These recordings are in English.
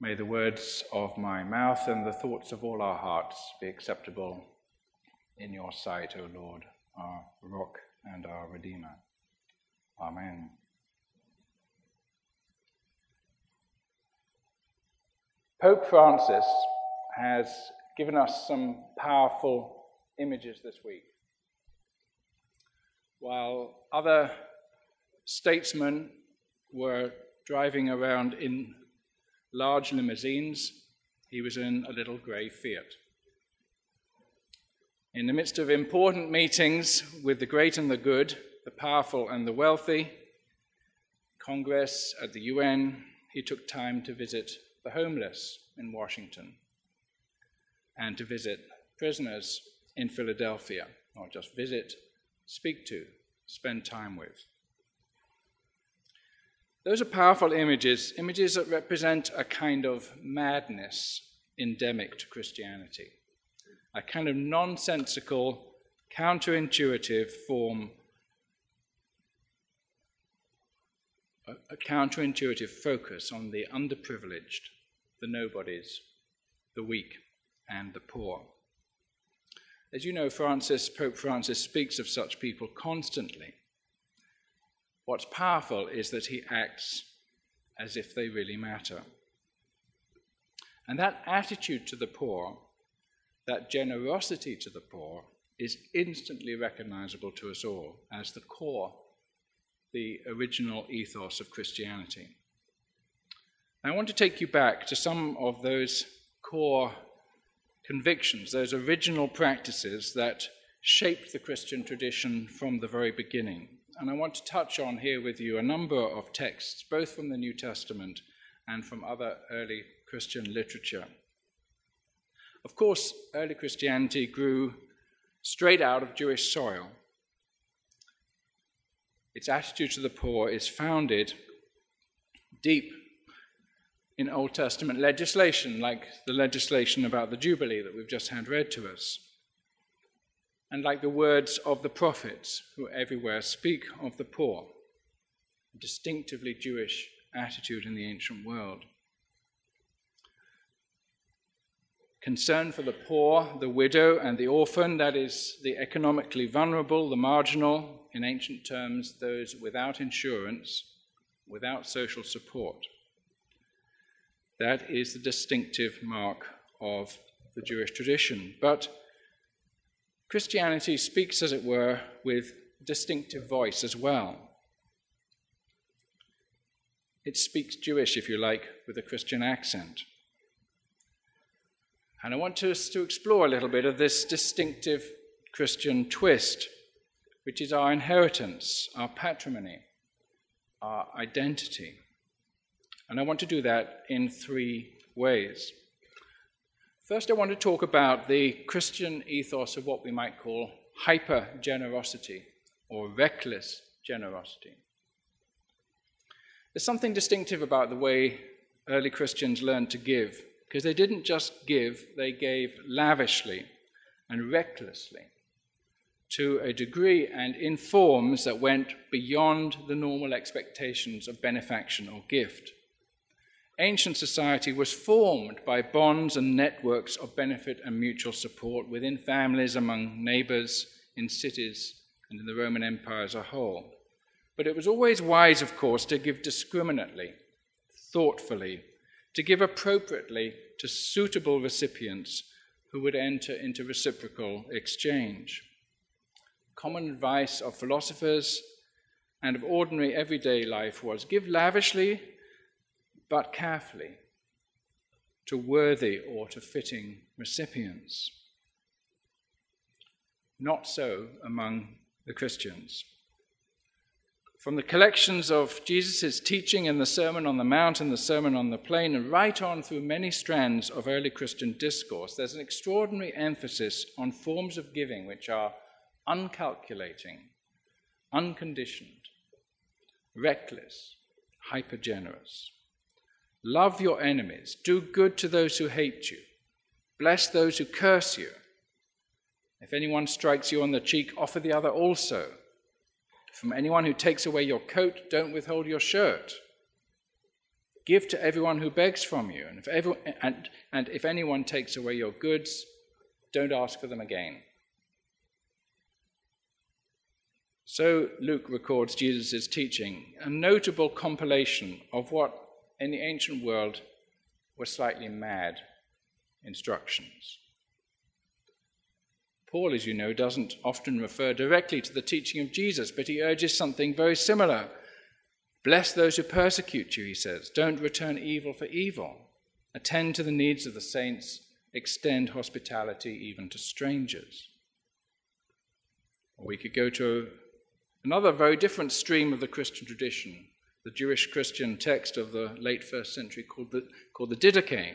May the words of my mouth and the thoughts of all our hearts be acceptable in your sight, O Lord, our rock and our Redeemer. Amen. Pope Francis has given us some powerful images this week. While other statesmen were driving around in large limousines, he was in a little grey Fiat. In the midst of important meetings with the great and the good, the powerful and the wealthy, Congress, at the UN, he took time to visit the homeless in Washington and to visit prisoners in Philadelphia, not just visit, speak to, spend time with. Those are powerful images, images that represent a kind of madness endemic to Christianity, a kind of nonsensical, counterintuitive form, a, counterintuitive focus on the underprivileged, the nobodies, the weak, and the poor. As you know, Francis, Pope Francis speaks of such people constantly. What's powerful is that he acts as if they really matter. And that attitude to the poor, that generosity to the poor, is instantly recognizable to us all as the core, the original ethos of Christianity. I want to take you back to some of those core convictions, those original practices that shaped the Christian tradition from the very beginning. And I want to touch on here with you a number of texts, both from the New Testament and from other early Christian literature. Of course, early Christianity grew straight out of Jewish soil. Its attitude to the poor is founded deep in Old Testament legislation, like the legislation about the Jubilee that we've just had read to us and like the words of the prophets who everywhere speak of the poor, a distinctively Jewish attitude in the ancient world. Concern for the poor, the widow, and the orphan, that is, the economically vulnerable, the marginal, in ancient terms, those without insurance, without social support. That is the distinctive mark of the Jewish tradition. But Christianity speaks, as it were, with distinctive voice as well. It speaks Jewish, if you like, with a Christian accent. And I want us to explore a little bit of this distinctive Christian twist, which is our inheritance, our patrimony, our identity. And I want to do that in three ways. First, I want to talk about the Christian ethos of what we might call hyper generosity or reckless generosity. There's something distinctive about the way early Christians learned to give, because they didn't just give, they gave lavishly and recklessly to a degree and in forms that went beyond the normal expectations of benefaction or gift ancient society was formed by bonds and networks of benefit and mutual support within families, among neighbors, in cities, and in the Roman Empire as a whole. But it was always wise, of course, to give discriminately, thoughtfully, to give appropriately to suitable recipients who would enter into reciprocal exchange. Common advice of philosophers and of ordinary everyday life was give lavishly but carefully to worthy or to fitting recipients. Not so among the Christians. From the collections of Jesus' teaching in the Sermon on the Mount and the Sermon on the Plain, and right on through many strands of early Christian discourse, there's an extraordinary emphasis on forms of giving which are uncalculating, unconditioned, reckless, hyper generous. Love your enemies. Do good to those who hate you. Bless those who curse you. If anyone strikes you on the cheek, offer the other also. From anyone who takes away your coat, don't withhold your shirt. Give to everyone who begs from you, and if, and, and if anyone takes away your goods, don't ask for them again. So Luke records Jesus' teaching, a notable compilation of what in the ancient world were slightly mad instructions. Paul, as you know, doesn't often refer directly to the teaching of Jesus, but he urges something very similar. Bless those who persecute you, he says. Don't return evil for evil. Attend to the needs of the saints. Extend hospitality even to strangers. Or we could go to another very different stream of the Christian tradition, the Jewish Christian text of the late first century called the, called the Didache.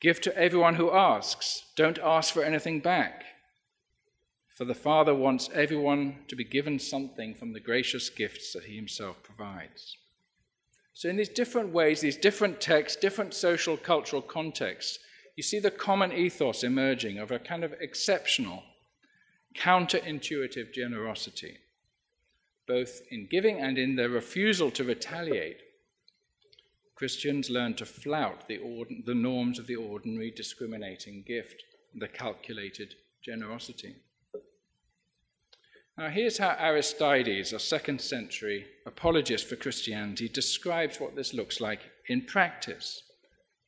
Give to everyone who asks. Don't ask for anything back. For the Father wants everyone to be given something from the gracious gifts that He Himself provides. So, in these different ways, these different texts, different social, cultural contexts, you see the common ethos emerging of a kind of exceptional, counterintuitive generosity, both in giving and in their refusal to retaliate Christians learn to flout the, ord- the norms of the ordinary discriminating gift, the calculated generosity. Now, here's how Aristides, a second century apologist for Christianity, describes what this looks like in practice,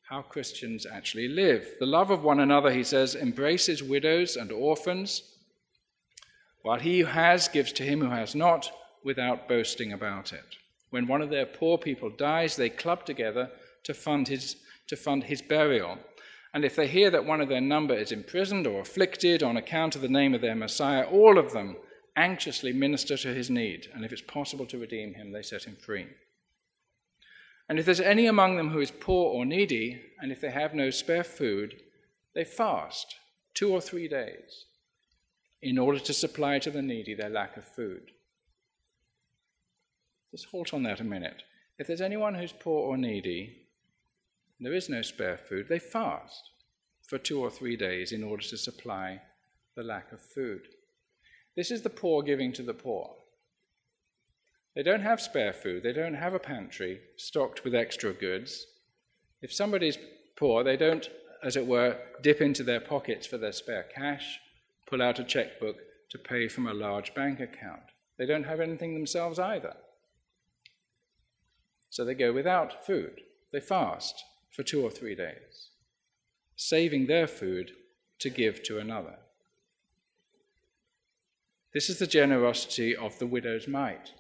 how Christians actually live. The love of one another, he says, embraces widows and orphans, while he who has gives to him who has not, without boasting about it. When one of their poor people dies, they club together to fund his, to fund his burial. And if they hear that one of their number is imprisoned or afflicted on account of the name of their Messiah, all of them anxiously minister to his need. And if it's possible to redeem him, they set him free. And if there's any among them who is poor or needy, and if they have no spare food, they fast two or three days in order to supply to the needy their lack of food. Just halt on that a minute. If there's anyone who's poor or needy, there is no spare food, they fast for two or three days in order to supply the lack of food. This is the poor giving to the poor. They don't have spare food, they don't have a pantry stocked with extra goods. If somebody's poor, they don't, as it were, dip into their pockets for their spare cash, pull out a checkbook to pay from a large bank account. They don't have anything themselves either. So they go without food. They fast for two or three days, saving their food to give to another. This is the generosity of the widow's mite.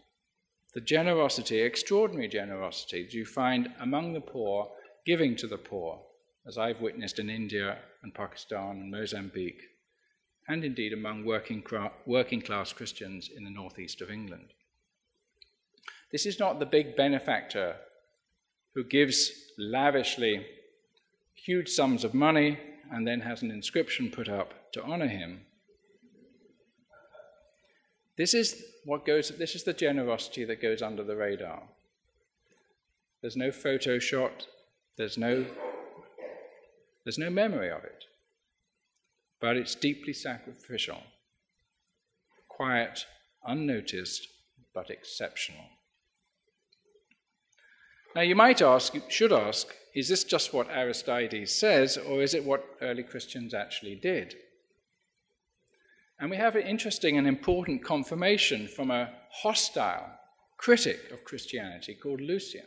The generosity, extraordinary generosity, you find among the poor, giving to the poor, as I've witnessed in India and Pakistan and Mozambique, and indeed among working, working class Christians in the northeast of England. This is not the big benefactor who gives lavishly huge sums of money and then has an inscription put up to honor him. This is what goes this is the generosity that goes under the radar. There's no photo shot, there's no there's no memory of it. But it's deeply sacrificial, quiet, unnoticed, but exceptional. Now, you might ask, should ask, is this just what Aristides says, or is it what early Christians actually did? And we have an interesting and important confirmation from a hostile critic of Christianity called Lucian,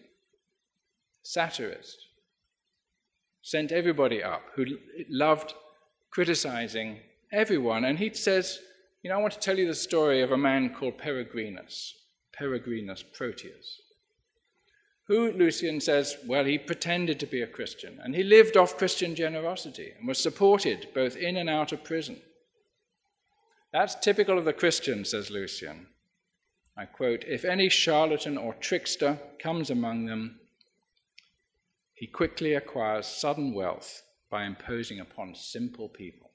satirist, sent everybody up, who loved criticizing everyone. And he says, You know, I want to tell you the story of a man called Peregrinus, Peregrinus Proteus who Lucian says, well, he pretended to be a Christian, and he lived off Christian generosity and was supported both in and out of prison. That's typical of the Christian, says Lucian. I quote If any charlatan or trickster comes among them, he quickly acquires sudden wealth by imposing upon simple people.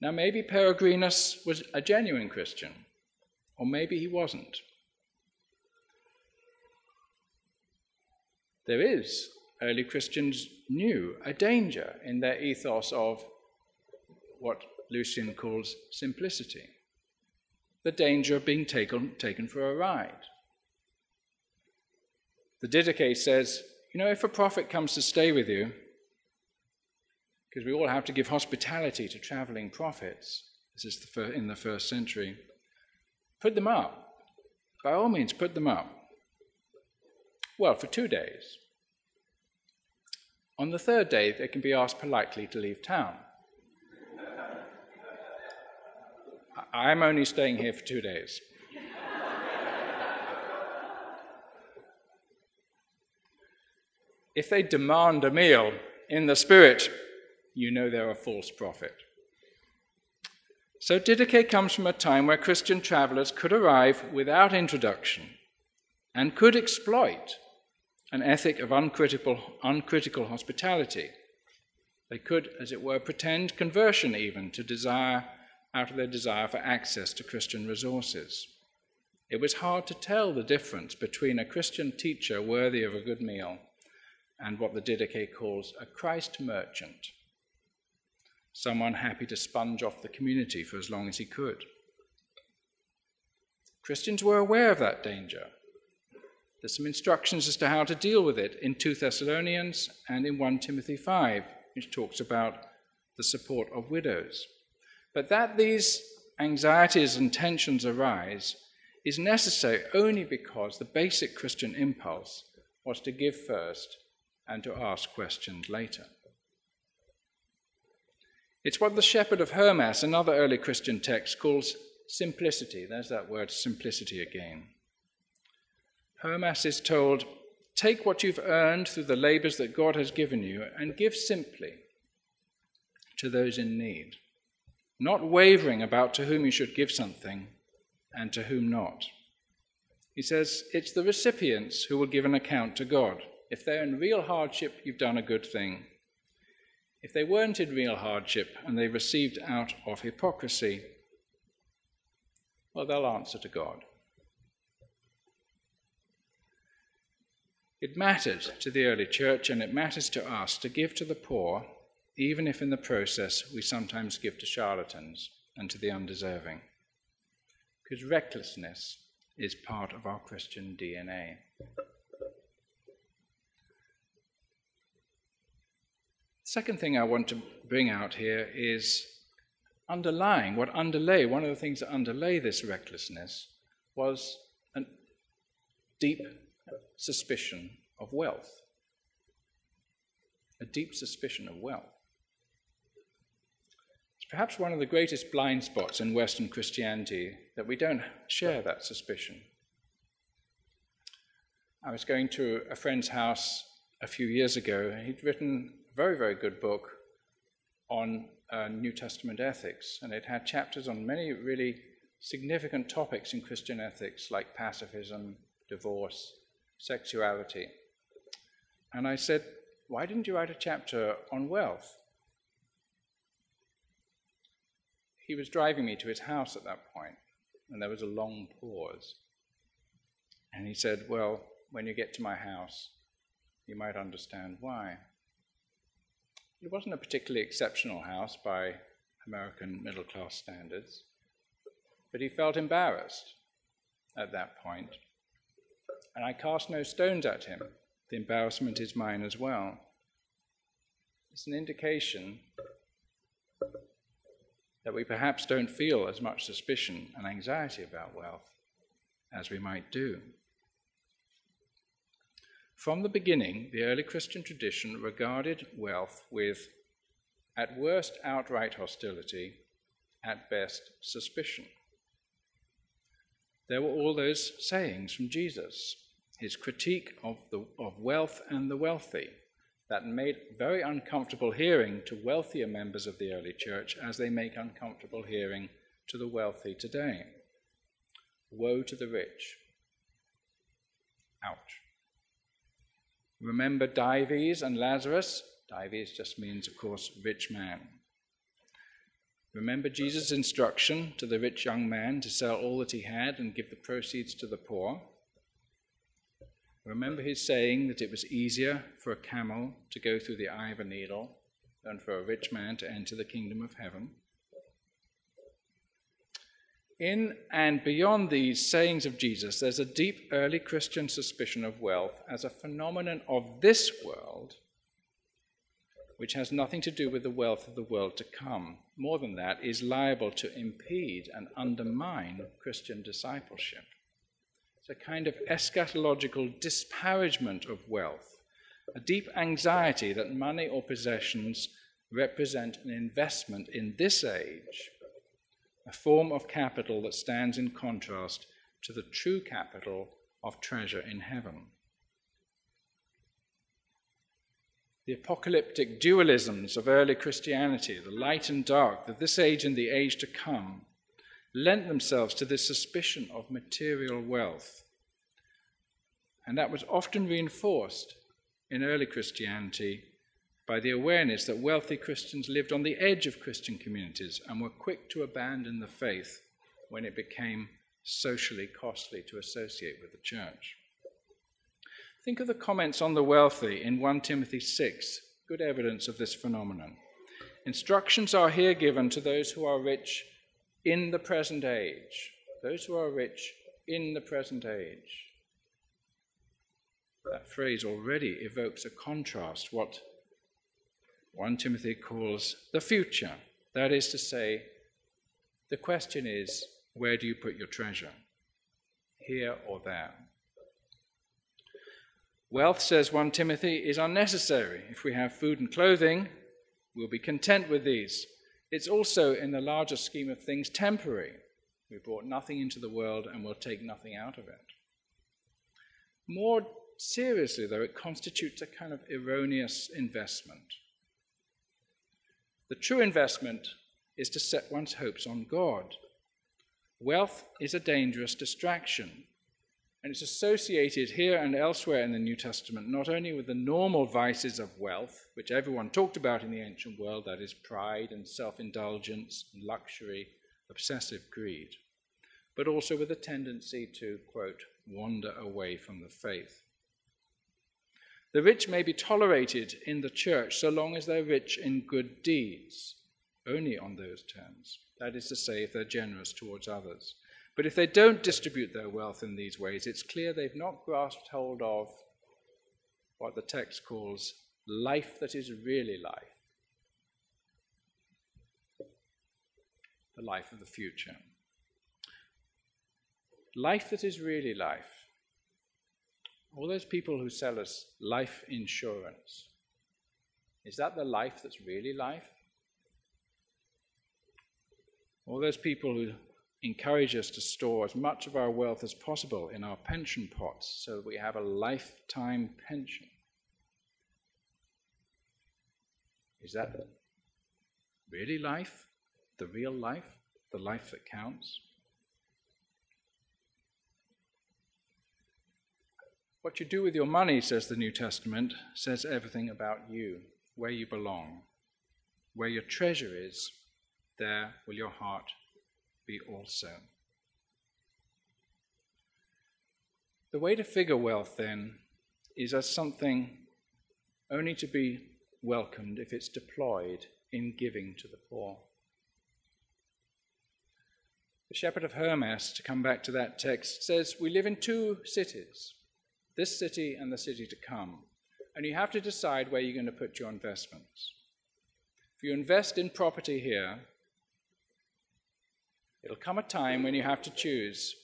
Now, maybe Peregrinus was a genuine Christian, or maybe he wasn't. There is, early Christians knew, a danger in their ethos of what Lucian calls simplicity the danger of being taken, taken for a ride. The Didache says, you know, if a prophet comes to stay with you, because we all have to give hospitality to traveling prophets, this is the in the first century, put them up. By all means, put them up. Well, for two days. On the third day, they can be asked politely to leave town. I'm only staying here for two days. if they demand a meal in the Spirit, you know they're a false prophet. So Didache comes from a time where Christian travelers could arrive without introduction and could exploit an ethic of uncritical, uncritical hospitality. They could, as it were, pretend conversion even to desire out of their desire for access to Christian resources. It was hard to tell the difference between a Christian teacher worthy of a good meal and what the Didache calls a Christ merchant, someone happy to sponge off the community for as long as he could. Christians were aware of that danger. There's some instructions as to how to deal with it in 2 Thessalonians and in 1 Timothy 5, which talks about the support of widows. But that these anxieties and tensions arise is necessary only because the basic Christian impulse was to give first and to ask questions later. It's what the shepherd of Hermas, another early Christian text, calls simplicity. There's that word simplicity again. Hermas is told, Take what you've earned through the labors that God has given you and give simply to those in need, not wavering about to whom you should give something and to whom not. He says, It's the recipients who will give an account to God. If they're in real hardship, you've done a good thing. If they weren't in real hardship and they received out of hypocrisy, well, they'll answer to God. It mattered to the early church and it matters to us to give to the poor, even if in the process we sometimes give to charlatans and to the undeserving. Because recklessness is part of our Christian DNA. Second thing I want to bring out here is underlying, what underlay, one of the things that underlay this recklessness was a deep suspicion of wealth. A deep suspicion of wealth. It's perhaps one of the greatest blind spots in Western Christianity that we don't share that suspicion. I was going to a friend's house a few years ago, and he'd written a very, very good book on uh, New Testament ethics, and it had chapters on many really significant topics in Christian ethics, like pacifism, divorce, sexuality. And I said, Why didn't you write a chapter on wealth? He was driving me to his house at that point, and there was a long pause. And he said, Well, when you get to my house, you might understand why. It wasn't a particularly exceptional house by American middle class standards, but he felt embarrassed at that point. And I cast no stones at him. The embarrassment is mine as well. It's an indication that we perhaps don't feel as much suspicion and anxiety about wealth as we might do. From the beginning, the early Christian tradition regarded wealth with, at worst, outright hostility, at best, suspicion. There were all those sayings from Jesus, his critique of, the, of wealth and the wealthy, that made very uncomfortable hearing to wealthier members of the early church as they make uncomfortable hearing to the wealthy today. Woe to the rich. Ouch. Remember Dives and Lazarus? Dives just means, of course, rich man. Remember Jesus' instruction to the rich young man to sell all that he had and give the proceeds to the poor? Remember his saying that it was easier for a camel to go through the eye of a needle than for a rich man to enter the kingdom of heaven? In and beyond these sayings of Jesus, there's a deep early Christian suspicion of wealth as a phenomenon of this world, which has nothing to do with the wealth of the world to come. More than that, is liable to impede and undermine Christian discipleship. It's a kind of eschatological disparagement of wealth, a deep anxiety that money or possessions represent an investment in this age a form of capital that stands in contrast to the true capital of treasure in heaven. The apocalyptic dualisms of early Christianity, the light and dark, the this age and the age to come, lent themselves to this suspicion of material wealth. And that was often reinforced in early Christianity by the awareness that wealthy Christians lived on the edge of Christian communities and were quick to abandon the faith when it became socially costly to associate with the church. Think of the comments on the wealthy in 1 Timothy 6, good evidence of this phenomenon. Instructions are here given to those who are rich in the present age. Those who are rich in the present age. That phrase already evokes a contrast. What 1 Timothy calls the future. That is to say, the question is where do you put your treasure? Here or there? Wealth, says 1 Timothy, is unnecessary. If we have food and clothing, we'll be content with these. It's also, in the larger scheme of things, temporary. We brought nothing into the world and will take nothing out of it. More seriously, though, it constitutes a kind of erroneous investment. The true investment is to set one's hopes on God. Wealth is a dangerous distraction, and it's associated here and elsewhere in the New Testament not only with the normal vices of wealth, which everyone talked about in the ancient world that is, pride and self indulgence, and luxury, obsessive greed but also with a tendency to, quote, wander away from the faith. The rich may be tolerated in the church so long as they're rich in good deeds, only on those terms. That is to say, if they're generous towards others. But if they don't distribute their wealth in these ways, it's clear they've not grasped hold of what the text calls life that is really life, the life of the future. Life that is really life all those people who sell us life insurance, is that the life that's really life? All those people who encourage us to store as much of our wealth as possible in our pension pots so that we have a lifetime pension. Is that really life? The real life? The life that counts? What you do with your money, says the New Testament, says everything about you, where you belong. Where your treasure is, there will your heart be also. The way to figure wealth, then, is as something only to be welcomed if it's deployed in giving to the poor. The shepherd of Hermas, to come back to that text, says we live in two cities this city and the city to come. And you have to decide where you're going to put your investments. If you invest in property here, it'll come a time when you have to choose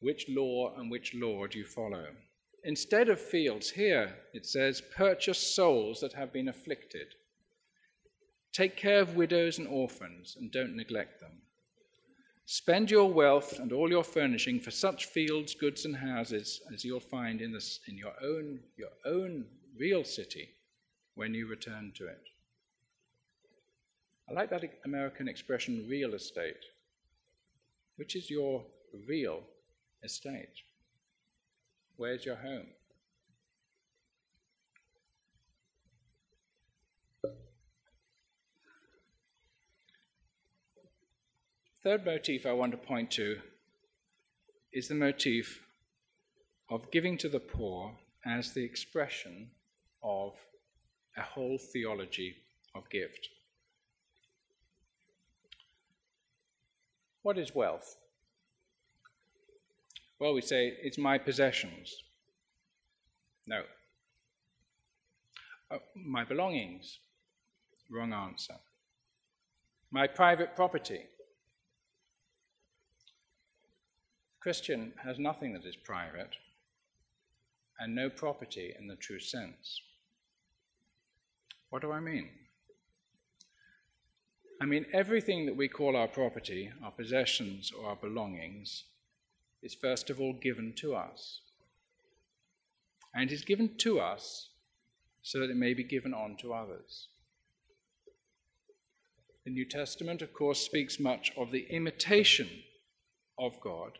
which law and which Lord you follow. Instead of fields, here it says, purchase souls that have been afflicted. Take care of widows and orphans and don't neglect them. Spend your wealth and all your furnishing for such fields, goods, and houses as you'll find in, this, in your, own, your own real city when you return to it. I like that American expression, real estate. Which is your real estate? Where's your home? Third motif I want to point to is the motif of giving to the poor as the expression of a whole theology of gift. What is wealth? Well, we say it's my possessions. No. Uh, my belongings. Wrong answer. My private property. Christian has nothing that is private and no property in the true sense. What do I mean? I mean, everything that we call our property, our possessions, or our belongings, is first of all given to us. And it is given to us so that it may be given on to others. The New Testament, of course, speaks much of the imitation of God.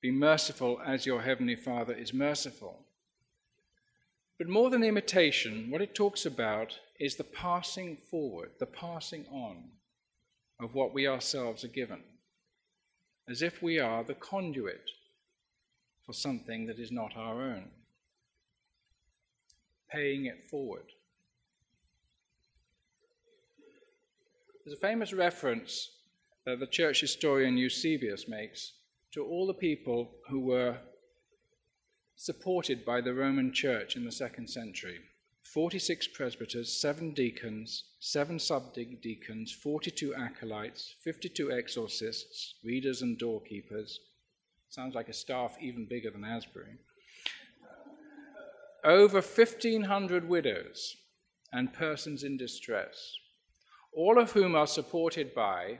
Be merciful as your heavenly Father is merciful. But more than imitation, what it talks about is the passing forward, the passing on of what we ourselves are given, as if we are the conduit for something that is not our own, paying it forward. There's a famous reference that the church historian Eusebius makes to all the people who were supported by the Roman Church in the second century 46 presbyters, 7 deacons, 7 subdeacons, 42 acolytes, 52 exorcists, readers, and doorkeepers. Sounds like a staff even bigger than Asbury. Over 1,500 widows and persons in distress, all of whom are supported by,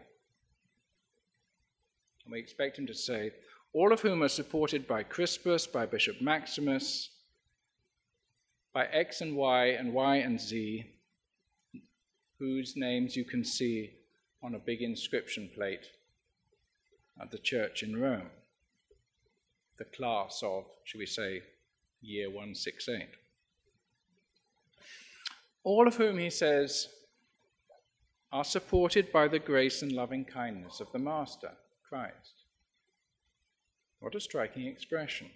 and we expect him to say, all of whom are supported by Crispus, by Bishop Maximus, by X and Y and Y and Z, whose names you can see on a big inscription plate at the church in Rome, the class of, should we say, year 168. All of whom, he says, are supported by the grace and loving kindness of the Master, Christ. What a striking expression.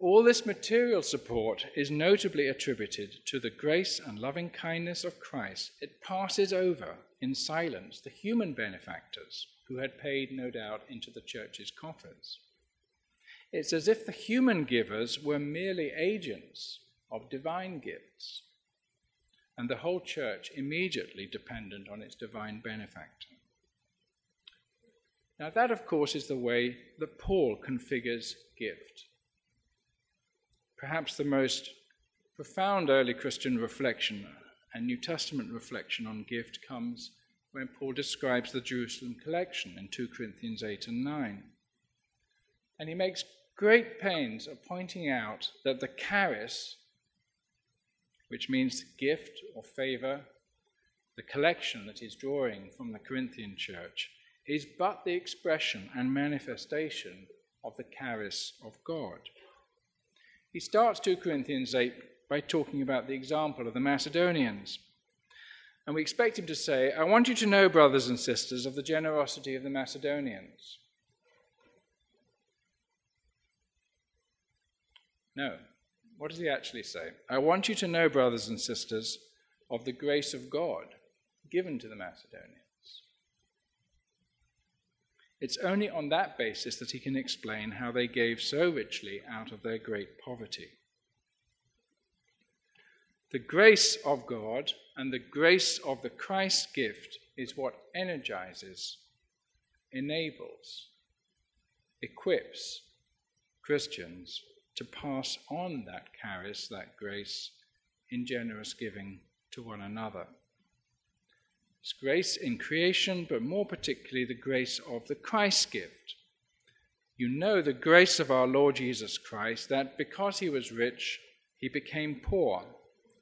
All this material support is notably attributed to the grace and loving kindness of Christ. It passes over in silence the human benefactors who had paid, no doubt, into the church's coffers. It's as if the human givers were merely agents of divine gifts, and the whole church immediately dependent on its divine benefactor. Now, that, of course, is the way that Paul configures gift. Perhaps the most profound early Christian reflection and New Testament reflection on gift comes when Paul describes the Jerusalem collection in 2 Corinthians 8 and 9. And he makes great pains of pointing out that the charis, which means gift or favor, the collection that he's drawing from the Corinthian church, is but the expression and manifestation of the charis of God. He starts 2 Corinthians 8 by talking about the example of the Macedonians. And we expect him to say, I want you to know, brothers and sisters, of the generosity of the Macedonians. No. What does he actually say? I want you to know, brothers and sisters, of the grace of God given to the Macedonians. It's only on that basis that he can explain how they gave so richly out of their great poverty. The grace of God and the grace of the Christ gift is what energizes, enables, equips Christians to pass on that charis, that grace, in generous giving to one another. It's grace in creation, but more particularly the grace of the Christ gift. You know the grace of our Lord Jesus Christ, that because he was rich, he became poor,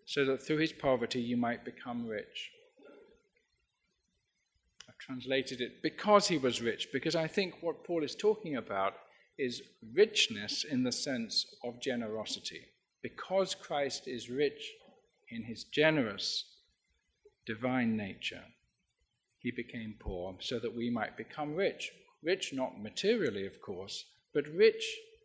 so that through his poverty you might become rich. I've translated it because he was rich, because I think what Paul is talking about is richness in the sense of generosity. Because Christ is rich in his generous divine nature, he became poor so that we might become rich. Rich not materially, of course, but rich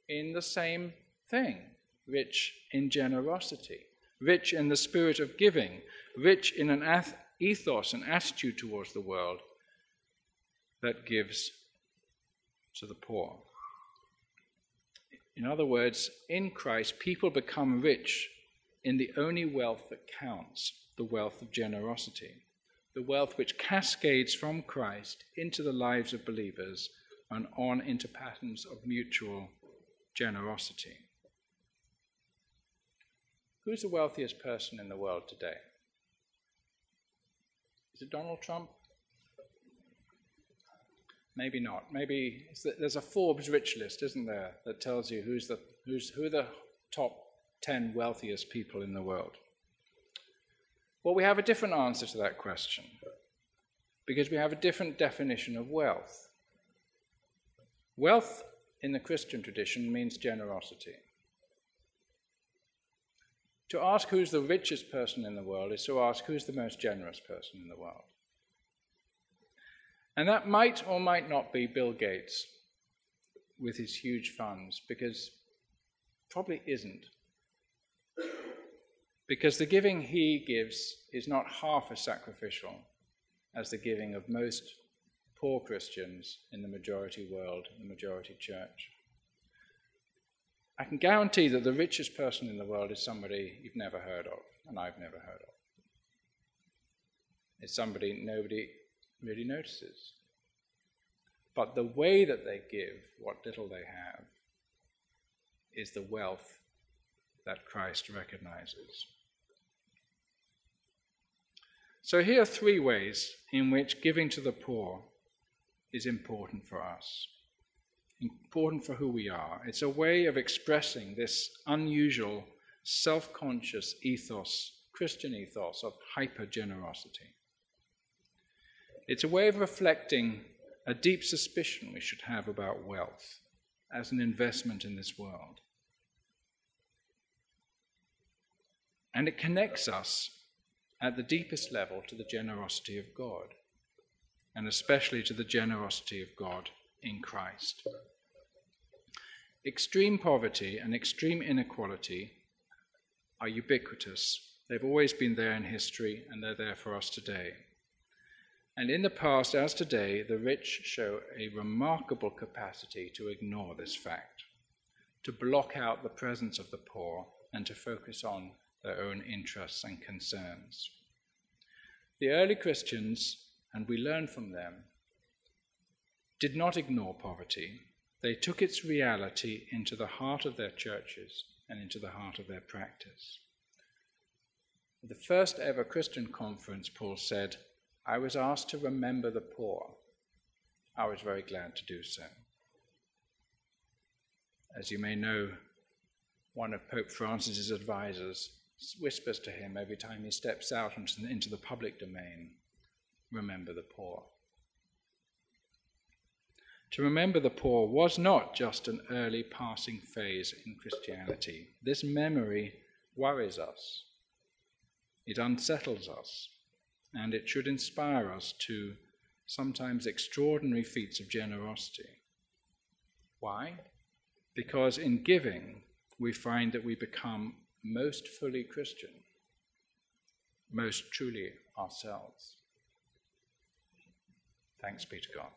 in the same thing. Rich in generosity, rich in the spirit of giving, rich in an ethos and attitude towards the world, that gives to the poor. In other words, in Christ, people become rich in the only wealth that counts the wealth of generosity, the wealth which cascades from Christ into the lives of believers and on into patterns of mutual generosity. Who's the wealthiest person in the world today? Is it Donald Trump? Maybe not. Maybe there's a Forbes rich list, isn't there, that tells you who's the, who's, who the top 10 wealthiest people in the world. Well, we have a different answer to that question because we have a different definition of wealth. Wealth in the Christian tradition means generosity. To ask who's the richest person in the world is to ask who's the most generous person in the world. And that might or might not be Bill Gates with his huge funds, because probably isn't. Because the giving he gives is not half as sacrificial as the giving of most poor Christians in the majority world, the majority church. I can guarantee that the richest person in the world is somebody you've never heard of, and I've never heard of. It's somebody nobody really notices. But the way that they give what little they have is the wealth that Christ recognizes. So, here are three ways in which giving to the poor is important for us, important for who we are. It's a way of expressing this unusual, self conscious ethos, Christian ethos of hyper generosity. It's a way of reflecting a deep suspicion we should have about wealth as an investment in this world. And it connects us at the deepest level to the generosity of God, and especially to the generosity of God in Christ. Extreme poverty and extreme inequality are ubiquitous. They've always been there in history, and they're there for us today. And in the past, as today, the rich show a remarkable capacity to ignore this fact, to block out the presence of the poor, and to focus on their own interests and concerns. The early Christians, and we learn from them, did not ignore poverty. They took its reality into the heart of their churches and into the heart of their practice. At the first ever Christian conference, Paul said, I was asked to remember the poor. I was very glad to do so. As you may know, one of Pope Francis's advisors whispers to him every time he steps out into the public domain remember the poor. To remember the poor was not just an early passing phase in Christianity. This memory worries us, it unsettles us, and it should inspire us to sometimes extraordinary feats of generosity. Why? Because in giving, we find that we become most fully Christian, most truly ourselves. Thanks be to God.